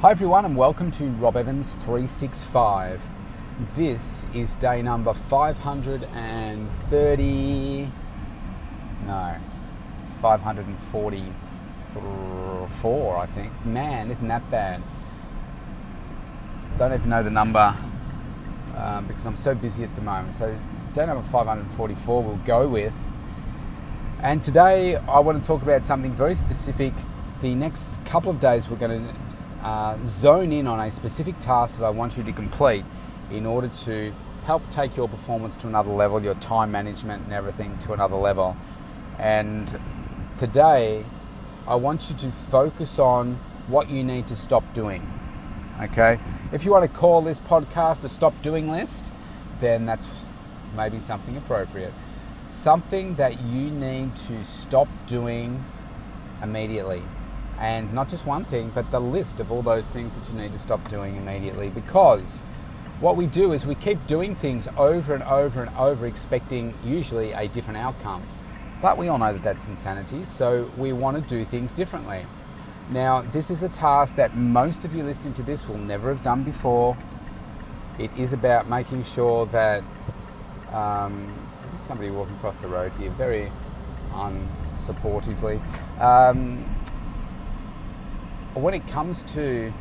Hi everyone and welcome to Rob Evans 365. This is day number 530 no, it's 544 I think. Man, isn't that bad? Don't even know the number um, because I'm so busy at the moment. So day number 544 we'll go with. And today I want to talk about something very specific. The next couple of days we're going to uh, zone in on a specific task that I want you to complete in order to help take your performance to another level, your time management and everything to another level. And today, I want you to focus on what you need to stop doing. Okay? If you want to call this podcast the stop doing list, then that's maybe something appropriate. Something that you need to stop doing immediately and not just one thing, but the list of all those things that you need to stop doing immediately. Because what we do is we keep doing things over and over and over, expecting usually a different outcome. But we all know that that's insanity, so we want to do things differently. Now, this is a task that most of you listening to this will never have done before. It is about making sure that um, somebody walking across the road here very unsupportively. Um, when it comes to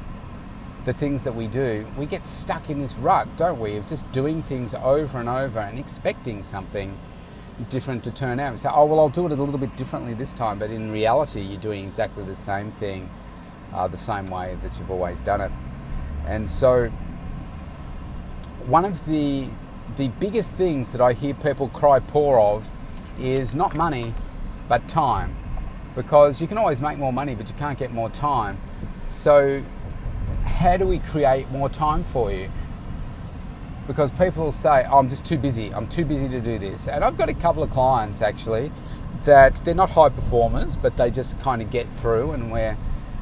the things that we do, we get stuck in this rut, don't we, of just doing things over and over and expecting something different to turn out. We say, oh, well, I'll do it a little bit differently this time, but in reality, you're doing exactly the same thing uh, the same way that you've always done it. And so, one of the the biggest things that I hear people cry poor of is not money, but time because you can always make more money, but you can't get more time. So, how do we create more time for you? Because people say, oh, I'm just too busy, I'm too busy to do this. And I've got a couple of clients actually that they're not high performers, but they just kind of get through and we're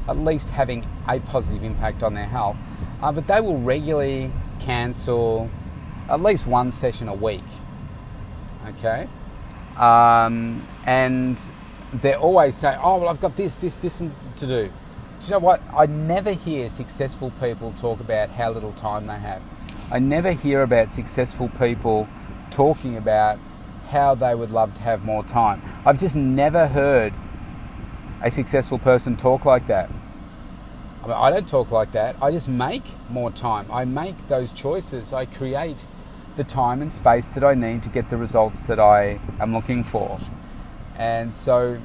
at least having a positive impact on their health. Uh, but they will regularly cancel at least one session a week. Okay? Um, and they always say, "Oh, well, I've got this, this, this to do." Do you know what? I never hear successful people talk about how little time they have. I never hear about successful people talking about how they would love to have more time. I've just never heard a successful person talk like that. I, mean, I don't talk like that. I just make more time. I make those choices. I create the time and space that I need to get the results that I am looking for. And so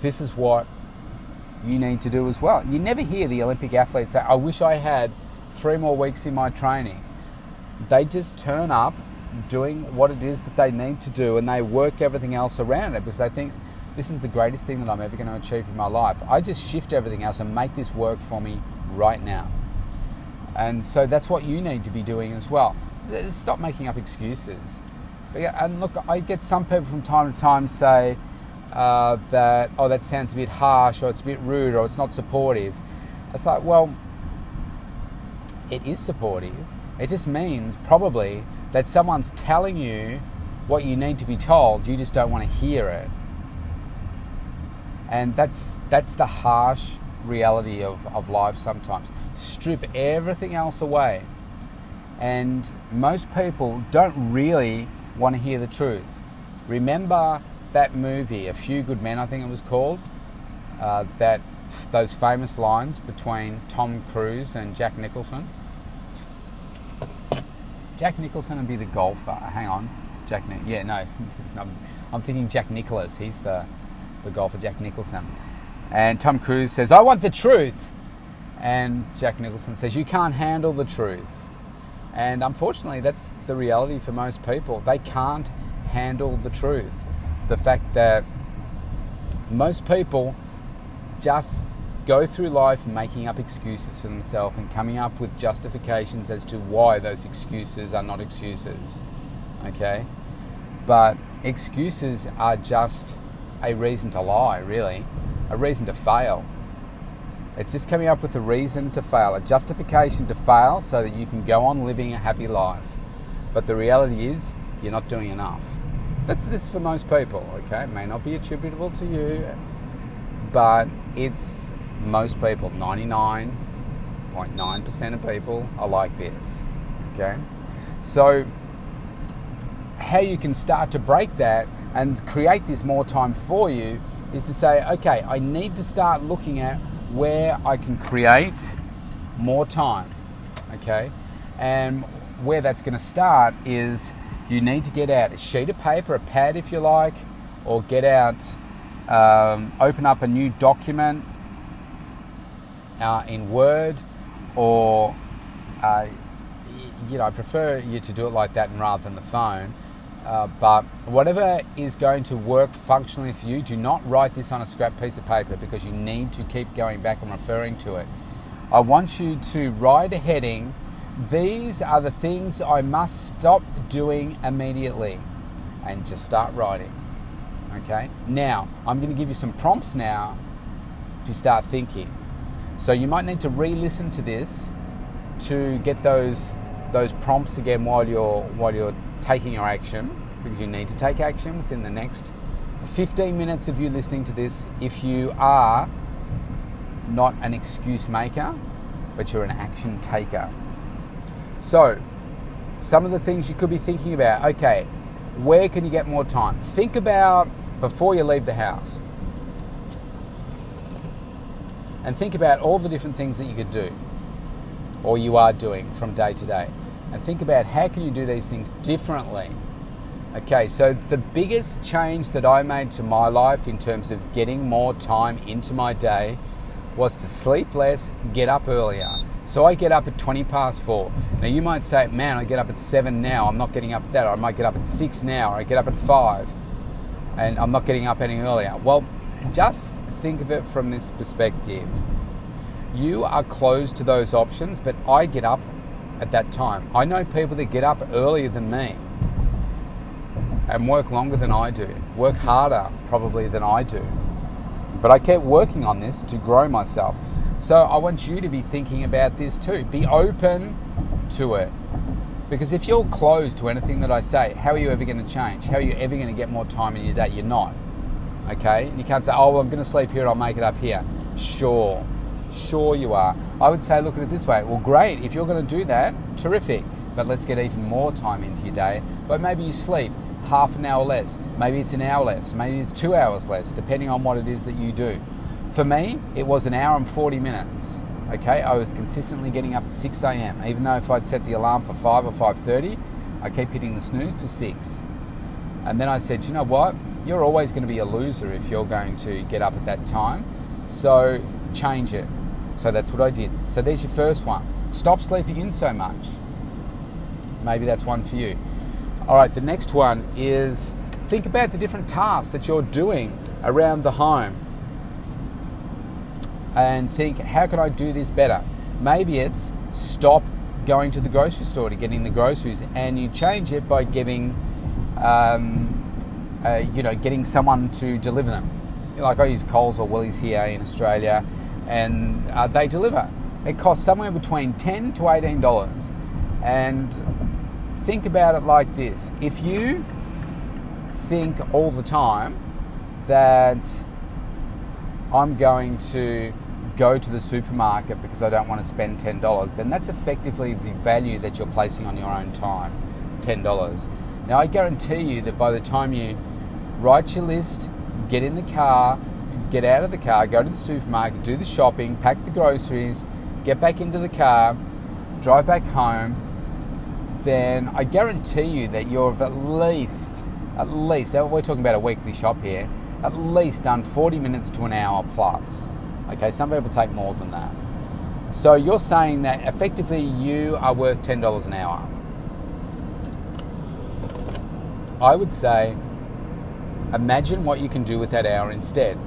this is what you need to do as well. You never hear the Olympic athletes say, I wish I had three more weeks in my training. They just turn up doing what it is that they need to do and they work everything else around it because they think this is the greatest thing that I'm ever going to achieve in my life. I just shift everything else and make this work for me right now. And so that's what you need to be doing as well. Stop making up excuses. Yeah, and look, I get some people from time to time say uh, that, oh, that sounds a bit harsh, or it's a bit rude, or it's not supportive. It's like, well, it is supportive. It just means probably that someone's telling you what you need to be told, you just don't want to hear it. And that's that's the harsh reality of, of life sometimes. Strip everything else away. And most people don't really want to hear the truth. Remember that movie, A Few Good Men, I think it was called, uh, that those famous lines between Tom Cruise and Jack Nicholson. Jack Nicholson would be the golfer. Hang on, Jack. Ni- yeah, no, I'm, I'm thinking Jack Nicklaus. He's the the golfer, Jack Nicholson. And Tom Cruise says, "I want the truth," and Jack Nicholson says, "You can't handle the truth." And unfortunately, that's the reality for most people. They can't handle the truth. The fact that most people just go through life making up excuses for themselves and coming up with justifications as to why those excuses are not excuses. Okay? But excuses are just a reason to lie, really, a reason to fail. It's just coming up with a reason to fail, a justification to fail so that you can go on living a happy life. But the reality is, you're not doing enough. That's this for most people, okay? It may not be attributable to you, but it's most people, 99.9% of people are like this. Okay? So, how you can start to break that and create this more time for you is to say, okay, I need to start looking at where I can create more time. Okay? And where that's going to start is you need to get out a sheet of paper, a pad if you like, or get out, um, open up a new document uh, in Word, or uh, you know, I prefer you to do it like that rather than the phone. Uh, but whatever is going to work functionally for you, do not write this on a scrap piece of paper because you need to keep going back and referring to it. I want you to write a heading. These are the things I must stop doing immediately and just start writing. Okay? Now, I'm going to give you some prompts now to start thinking. So you might need to re-listen to this to get those those prompts again while you're while you're taking your action because you need to take action within the next 15 minutes of you listening to this. If you are not an excuse maker but you're an action taker. So some of the things you could be thinking about. Okay where can you get more time? Think about before you leave the house. And think about all the different things that you could do or you are doing from day to day and think about how can you do these things differently. Okay, so the biggest change that I made to my life in terms of getting more time into my day was to sleep less, get up earlier. So I get up at 20 past four. Now you might say, man, I get up at seven now. I'm not getting up at that. I might get up at six now, or I get up at five, and I'm not getting up any earlier. Well, just think of it from this perspective. You are closed to those options, but I get up at that time. I know people that get up earlier than me and work longer than I do, work harder probably than I do. But I kept working on this to grow myself. So I want you to be thinking about this too. Be open to it. Because if you're closed to anything that I say, how are you ever going to change? How are you ever going to get more time in your day? You're not. Okay? You can't say, oh, well, I'm going to sleep here and I'll make it up here. Sure. Sure, you are. I would say, look at it this way. Well, great. If you're going to do that, terrific. But let's get even more time into your day. But maybe you sleep half an hour less. Maybe it's an hour less. Maybe it's two hours less, depending on what it is that you do. For me, it was an hour and 40 minutes. Okay, I was consistently getting up at 6 a.m. Even though if I'd set the alarm for 5 or 5:30, I keep hitting the snooze till 6. And then I said, you know what? You're always going to be a loser if you're going to get up at that time. So change it. So that's what I did. So there's your first one. Stop sleeping in so much. Maybe that's one for you. All right, the next one is think about the different tasks that you're doing around the home and think, how can I do this better? Maybe it's stop going to the grocery store to getting the groceries and you change it by giving, um, uh, you know, getting someone to deliver them. Like I use Coles or Woolies here in Australia and uh, they deliver. It costs somewhere between ten to eighteen dollars, and think about it like this: if you think all the time that I'm going to go to the supermarket because I don't want to spend ten dollars, then that's effectively the value that you're placing on your own time, ten dollars. Now I guarantee you that by the time you write your list, get in the car, get out of the car, go to the supermarket, do the shopping, pack the groceries, get back into the car, drive back home, then I guarantee you that you've at least, at least, we're talking about a weekly shop here, at least done 40 minutes to an hour plus. Okay, some people take more than that. So you're saying that effectively you are worth $10 an hour. I would say imagine what you can do with that hour instead.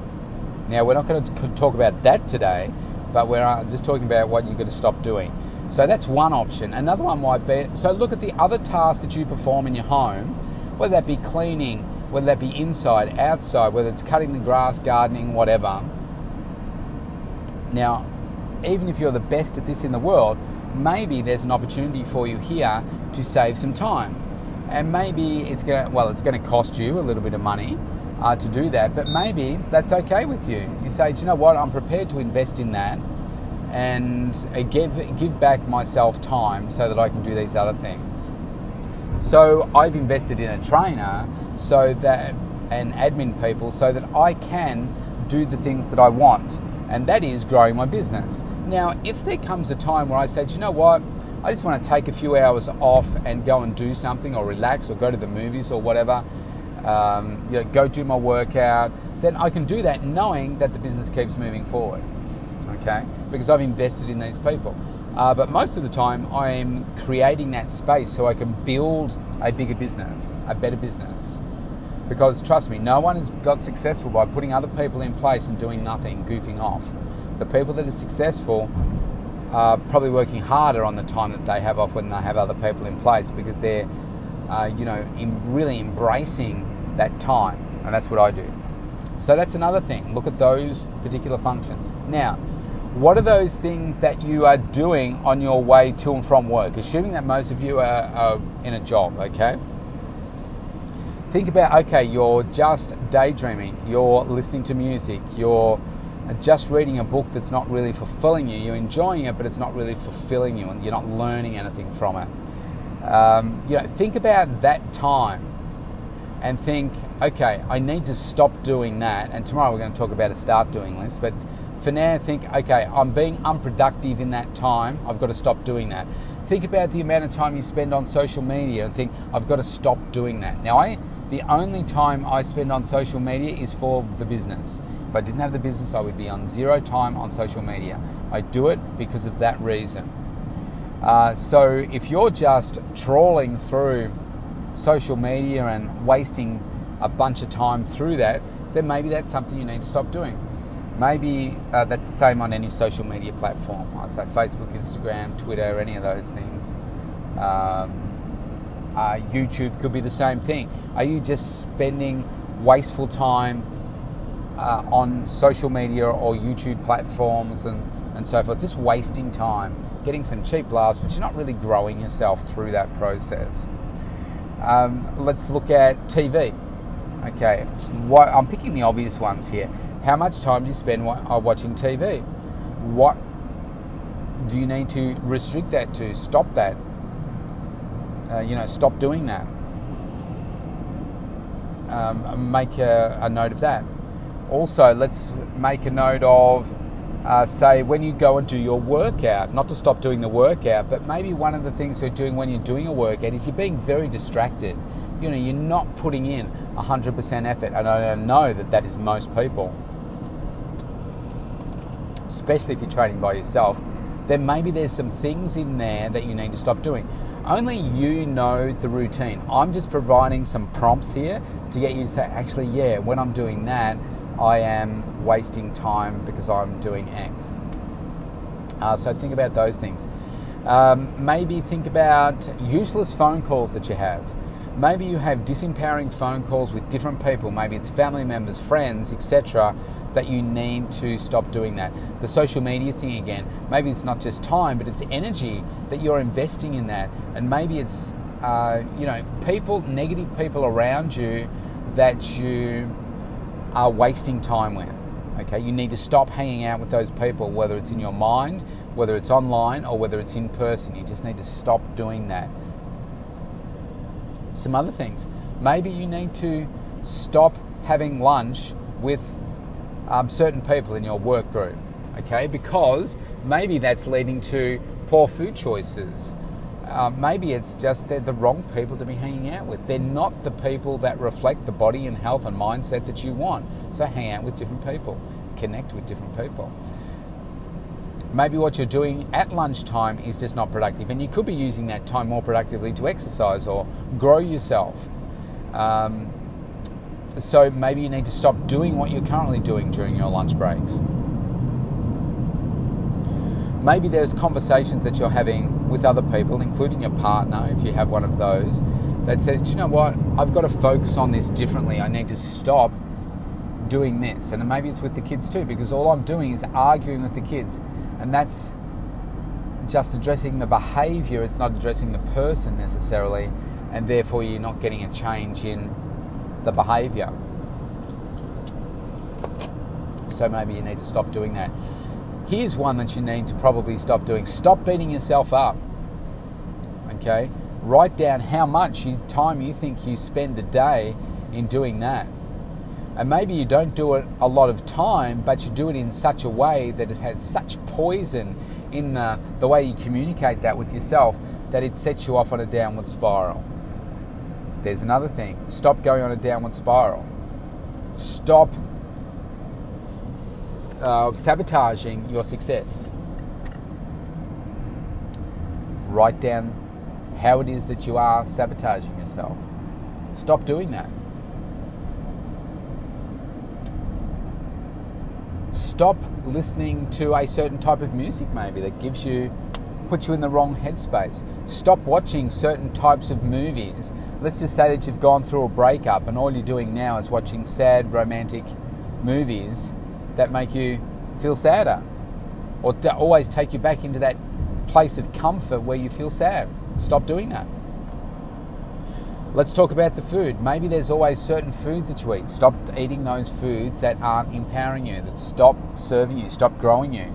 Now, we're not going to talk about that today, but we're uh, just talking about what you're going to stop doing. So that's one option. Another one might be so look at the other tasks that you perform in your home, whether that be cleaning, whether that be inside, outside, whether it's cutting the grass, gardening, whatever. Now, even if you're the best at this in the world, maybe there's an opportunity for you here to save some time. And maybe it's going to, well, it's going to cost you a little bit of money, uh, to do that. But maybe that's okay with you. You say, do you know what? I'm prepared to invest in that and uh, give give back myself time so that I can do these other things. So I've invested in a trainer so that and admin people so that I can do the things that I want, and that is growing my business. Now, if there comes a time where I say, you know what, I just want to take a few hours off and go and do something, or relax, or go to the movies, or whatever, um, you know, go do my workout, then I can do that knowing that the business keeps moving forward. Okay, because I've invested in these people. Uh, but most of the time, I'm creating that space so I can build a bigger business, a better business. Because trust me, no one has got successful by putting other people in place and doing nothing, goofing off. The people that are successful are probably working harder on the time that they have off when they have other people in place because they're, uh, you know, really embracing that time, and that's what I do. So that's another thing. Look at those particular functions. Now, what are those things that you are doing on your way to and from work? Assuming that most of you are, are in a job, okay? think about okay, you're just daydreaming, you're listening to music, you're just reading a book that's not really fulfilling you. You're enjoying it, but it's not really fulfilling you, and you're not learning anything from it. Um, you know, think about that time and think, okay, I need to stop doing that. And tomorrow we're going to talk about a start doing list, but for now, think, okay, I'm being unproductive in that time. I've got to stop doing that. Think about the amount of time you spend on social media and think, I've got to stop doing that. Now, I the only time I spend on social media is for the business. If I didn't have the business, I would be on zero time on social media. I do it because of that reason. Uh, so if you're just trawling through social media and wasting a bunch of time through that, then maybe that's something you need to stop doing. Maybe uh, that's the same on any social media platform. I say Facebook, Instagram, Twitter, any of those things. Um, uh, YouTube could be the same thing. Are you just spending wasteful time uh, on social media or YouTube platforms and, and so forth? Just wasting time, getting some cheap laughs, but you're not really growing yourself through that process. Um, let's look at TV. Okay, what, I'm picking the obvious ones here. How much time do you spend uh, watching TV? What do you need to restrict that to? Stop that uh, you know, stop doing that. Um, make a, a, note of that. Also, let's make a note of, uh, say, when you go and do your workout, not to stop doing the workout, but maybe one of the things you're doing when you're doing a workout is you're being very distracted. You know, you're not putting in 100% effort, and I know that that is most people, especially if you're training by yourself. Then maybe there's some things in there that you need to stop doing. Only you know the routine. I'm just providing some prompts here to get you to say, actually, yeah, when I'm doing that, I am wasting time because I'm doing X. Uh, so think about those things. Um, maybe think about useless phone calls that you have. Maybe you have disempowering phone calls with different people. Maybe it's family members, friends, etc that you need to stop doing that. The social media thing again, maybe it's not just time, but it's energy that you're investing in that. And maybe it's, uh, you know, people, negative people around you that you are wasting time with. Okay, you need to stop hanging out with those people, whether it's in your mind, whether it's online, or whether it's in person. You just need to stop doing that. Some other things. Maybe you need to stop having lunch with um, certain people in your work group, okay? Because maybe that's leading to poor food choices. Um, maybe it's just they're the wrong people to be hanging out with. They're not the people that reflect the body and health and mindset that you want. So hang out with different people, connect with different people. Maybe what you're doing at lunchtime is just not productive, and you could be using that time more productively to exercise or grow yourself. Um, so maybe you need to stop doing what you're currently doing during your lunch breaks. Maybe there's conversations that you're having with other people, including your partner, if you have one of those, that says, Do you know what? I've got to focus on this differently. I need to stop doing this. And maybe it's with the kids too, because all I'm doing is arguing with the kids. And that's just addressing the behavior, it's not addressing the person necessarily. And therefore, you're not getting a change in the behavior. so maybe you need to stop doing that. Here's one that you need to probably stop doing stop beating yourself up. Okay? Write down how much time you think you spend a day in doing that. And maybe you don't do it a lot of time, but you do it in such a way that it has such poison in the, the way you communicate that with yourself that it sets you off on a downward spiral. There's another thing stop going on a downward spiral. Stop uh, sabotaging your success. Write down how it is that you are sabotaging yourself. Stop doing that. Stop listening to a certain type of music, maybe that gives you, puts you in the wrong headspace. Stop watching certain types of movies. Let's just say that you've gone through a breakup and all you're doing now is watching sad romantic movies that make you feel sadder or always take you back into that place of comfort where you feel sad. Stop doing that. Let's talk about the food. Maybe there's always certain foods that you eat. Stop eating those foods that aren't empowering you, that stop serving you, stop growing you.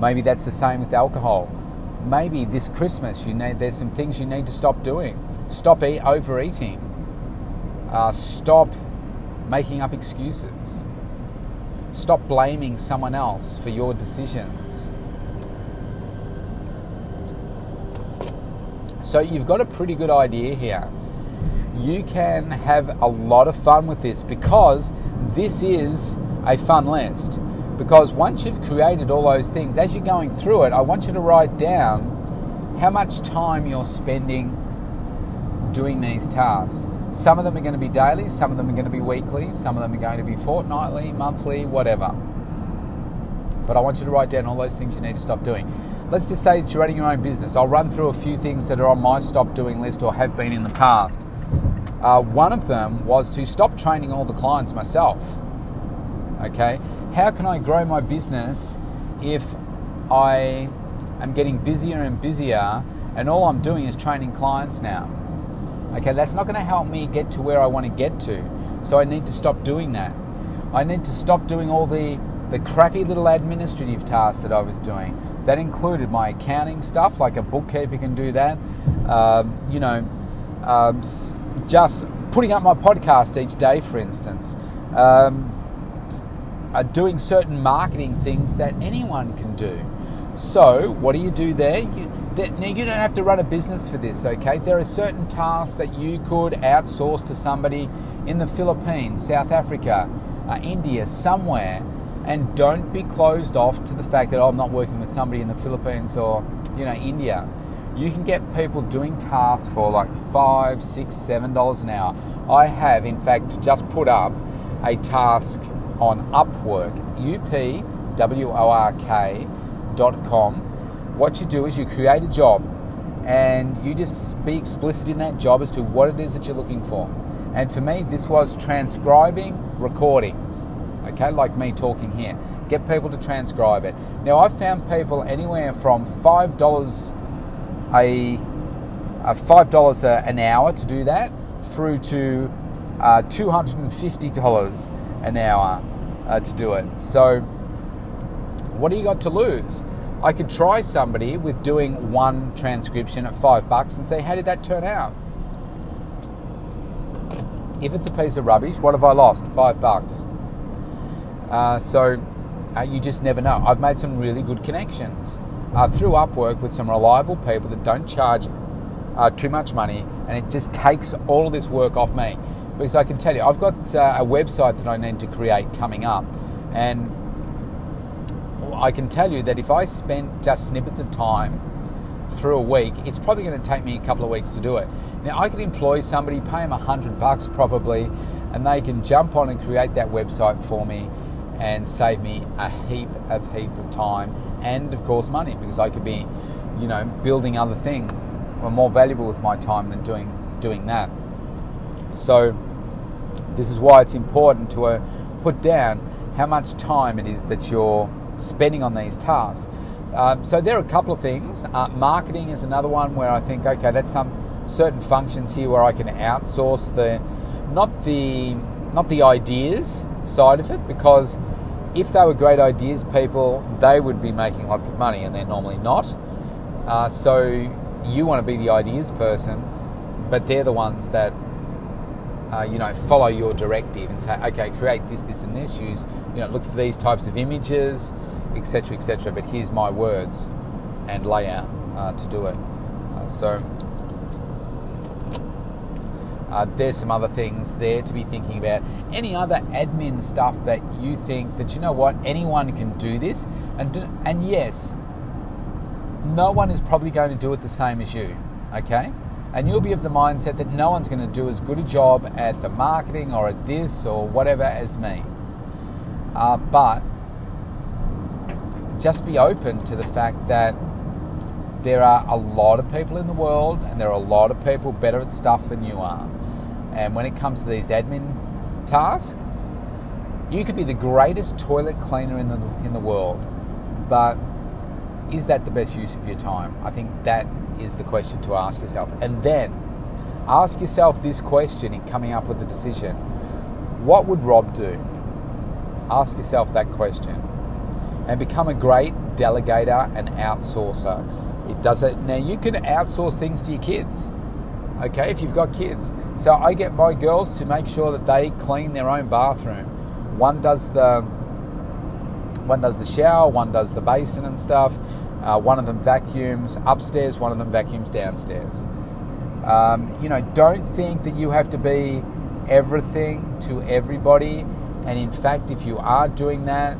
Maybe that's the same with alcohol. Maybe this Christmas you need there's some things you need to stop doing. Stop eat, overeating. Uh, stop making up excuses. Stop blaming someone else for your decisions. So you've got a pretty good idea here. You can have a lot of fun with this because this is a fun list. Because once you've created all those things, as you're going through it, I want you to write down how much time you're spending doing these tasks. Some of them are going to be daily, some of them are going to be weekly, some of them are going to be fortnightly, monthly, whatever. But I want you to write down all those things you need to stop doing let's just say that you're running your own business. I'll run through a few things that are on my stop doing list or have been in the past. Uh, one of them was to stop training all the clients myself. Okay, how can I grow my business if I am getting busier and busier and all I'm doing is training clients now? Okay, that's not going to help me get to where I want to get to. So I need to stop doing that. I need to stop doing all the, the crappy little administrative tasks that I was doing. That included my accounting stuff, like a bookkeeper can do that. Um, you know, um, just putting up my podcast each day, for instance. Um, uh, doing certain marketing things that anyone can do. So, what do you do there? You, that, now, you don't have to run a business for this, okay? There are certain tasks that you could outsource to somebody in the Philippines, South Africa, uh, India, somewhere and don't be closed off to the fact that oh, I'm not working with somebody in the Philippines or you know India. You can get people doing tasks for like five, six, seven dollars an hour. I have, in fact, just put up a task on Upwork, U-P-W-O-R-K dot com. What you do is you create a job, and you just be explicit in that job as to what it is that you're looking for. And for me, this was transcribing recordings okay, like me talking here. Get people to transcribe it. Now, I've found people anywhere from five dollars a, a five dollars an hour to do that, through to uh, two hundred and fifty dollars an hour uh, to do it. So, what do you got to lose? I could try somebody with doing one transcription at five bucks and say, how did that turn out? If it's a piece of rubbish, what have I lost? Five bucks. Uh, so uh, you just never know. I've made some really good connections uh, through Upwork with some reliable people that don't charge uh, too much money, and it just takes all of this work off me. Because I can tell you, I've got uh, a website that I need to create coming up, and I can tell you that if I spent just snippets of time through a week, it's probably going to take me a couple of weeks to do it. Now I could employ somebody, pay them a hundred bucks probably, and they can jump on and create that website for me and save me a heap of heap of time and of course money because I could be, you know, building other things or more valuable with my time than doing doing that. So this is why it's important to uh, put down how much time it is that you're spending on these tasks. Uh, so there are a couple of things. Uh, marketing is another one where I think, okay, that's some certain functions here where I can outsource the, not the not the ideas side of it, because if they were great ideas people, they would be making lots of money, and they're normally not. Uh, so you want to be the ideas person, but they're the ones that uh, you know follow your directive and say, okay, create this, this, and this. Use you know look for these types of images, etc., etc. But here's my words and layout uh, to do it. Uh, so. Uh, there's some other things there to be thinking about. Any other admin stuff that you think that you know what anyone can do this, and do, and yes, no one is probably going to do it the same as you, okay? And you'll be of the mindset that no one's going to do as good a job at the marketing or at this or whatever as me. Uh, but just be open to the fact that there are a lot of people in the world and there are a lot of people better at stuff than you are. And when it comes to these admin tasks, you could be the greatest toilet cleaner in the in the world, but is that the best use of your time? I think that is the question to ask yourself. And then ask yourself this question in coming up with a decision What would Rob do? Ask yourself that question and become a great delegator and outsourcer. It does it now. You can outsource things to your kids, okay? If you've got kids, so I get my girls to make sure that they clean their own bathroom. One does the one does the shower, one does the basin and stuff. Uh, one of them vacuums upstairs, one of them vacuums downstairs. Um, you know, don't think that you have to be everything to everybody. And in fact, if you are doing that,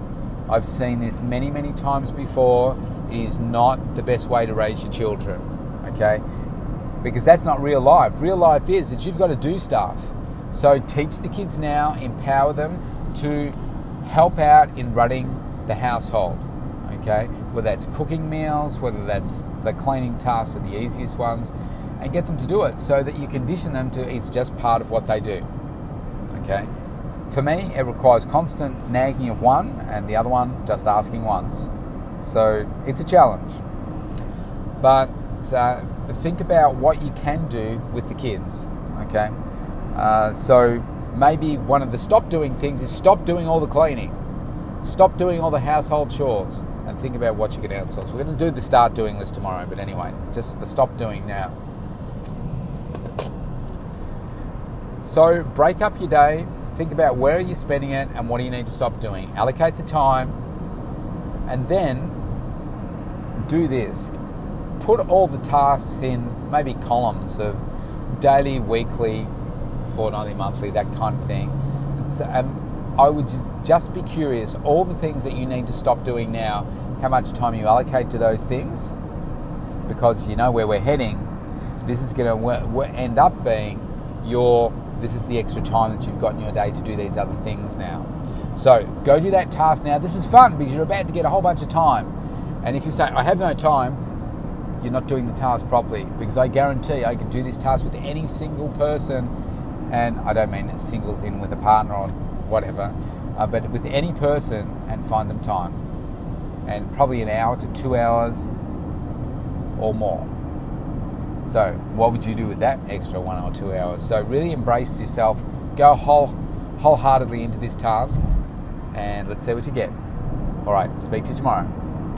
I've seen this many, many times before, it is not the best way to raise your children. Okay? Because that's not real life. Real life is that you've got to do stuff. So teach the kids now, empower them to help out in running the household. Okay, whether that's cooking meals, whether that's the cleaning tasks are the easiest ones, and get them to do it so that you condition them to it's just part of what they do. Okay, for me, it requires constant nagging of one, and the other one just asking once. So it's a challenge, but uh, think about what you can do with the kids. Okay, uh, so maybe one of the stop doing things is stop doing all the cleaning Stop doing all the household chores and think about what you can outsource. We're going to do the start doing list tomorrow, but anyway, just the stop doing now. So break up your day, think about where are you spending it and what do you need to stop doing. Allocate the time, and then do this. Put all the tasks in maybe columns of daily, weekly, fortnightly, monthly, that kind of thing. And um, I would just be curious all the things that you need to stop doing now, how much time you allocate to those things, because you know where we're heading. This is going to end up being your, this is the extra time that you've got in your day to do these other things now. So go do that task now. This is fun because you're about to get a whole bunch of time. And if you say, I have no time, you're not doing the task properly because I guarantee I could do this task with any single person. And I don't mean singles in with a partner or whatever, uh, but with any person and find them time. And probably an hour to two hours or more. So, what would you do with that extra one or two hours? So, really embrace yourself, go whole, wholeheartedly into this task, and let's see what you get. All right, speak to you tomorrow.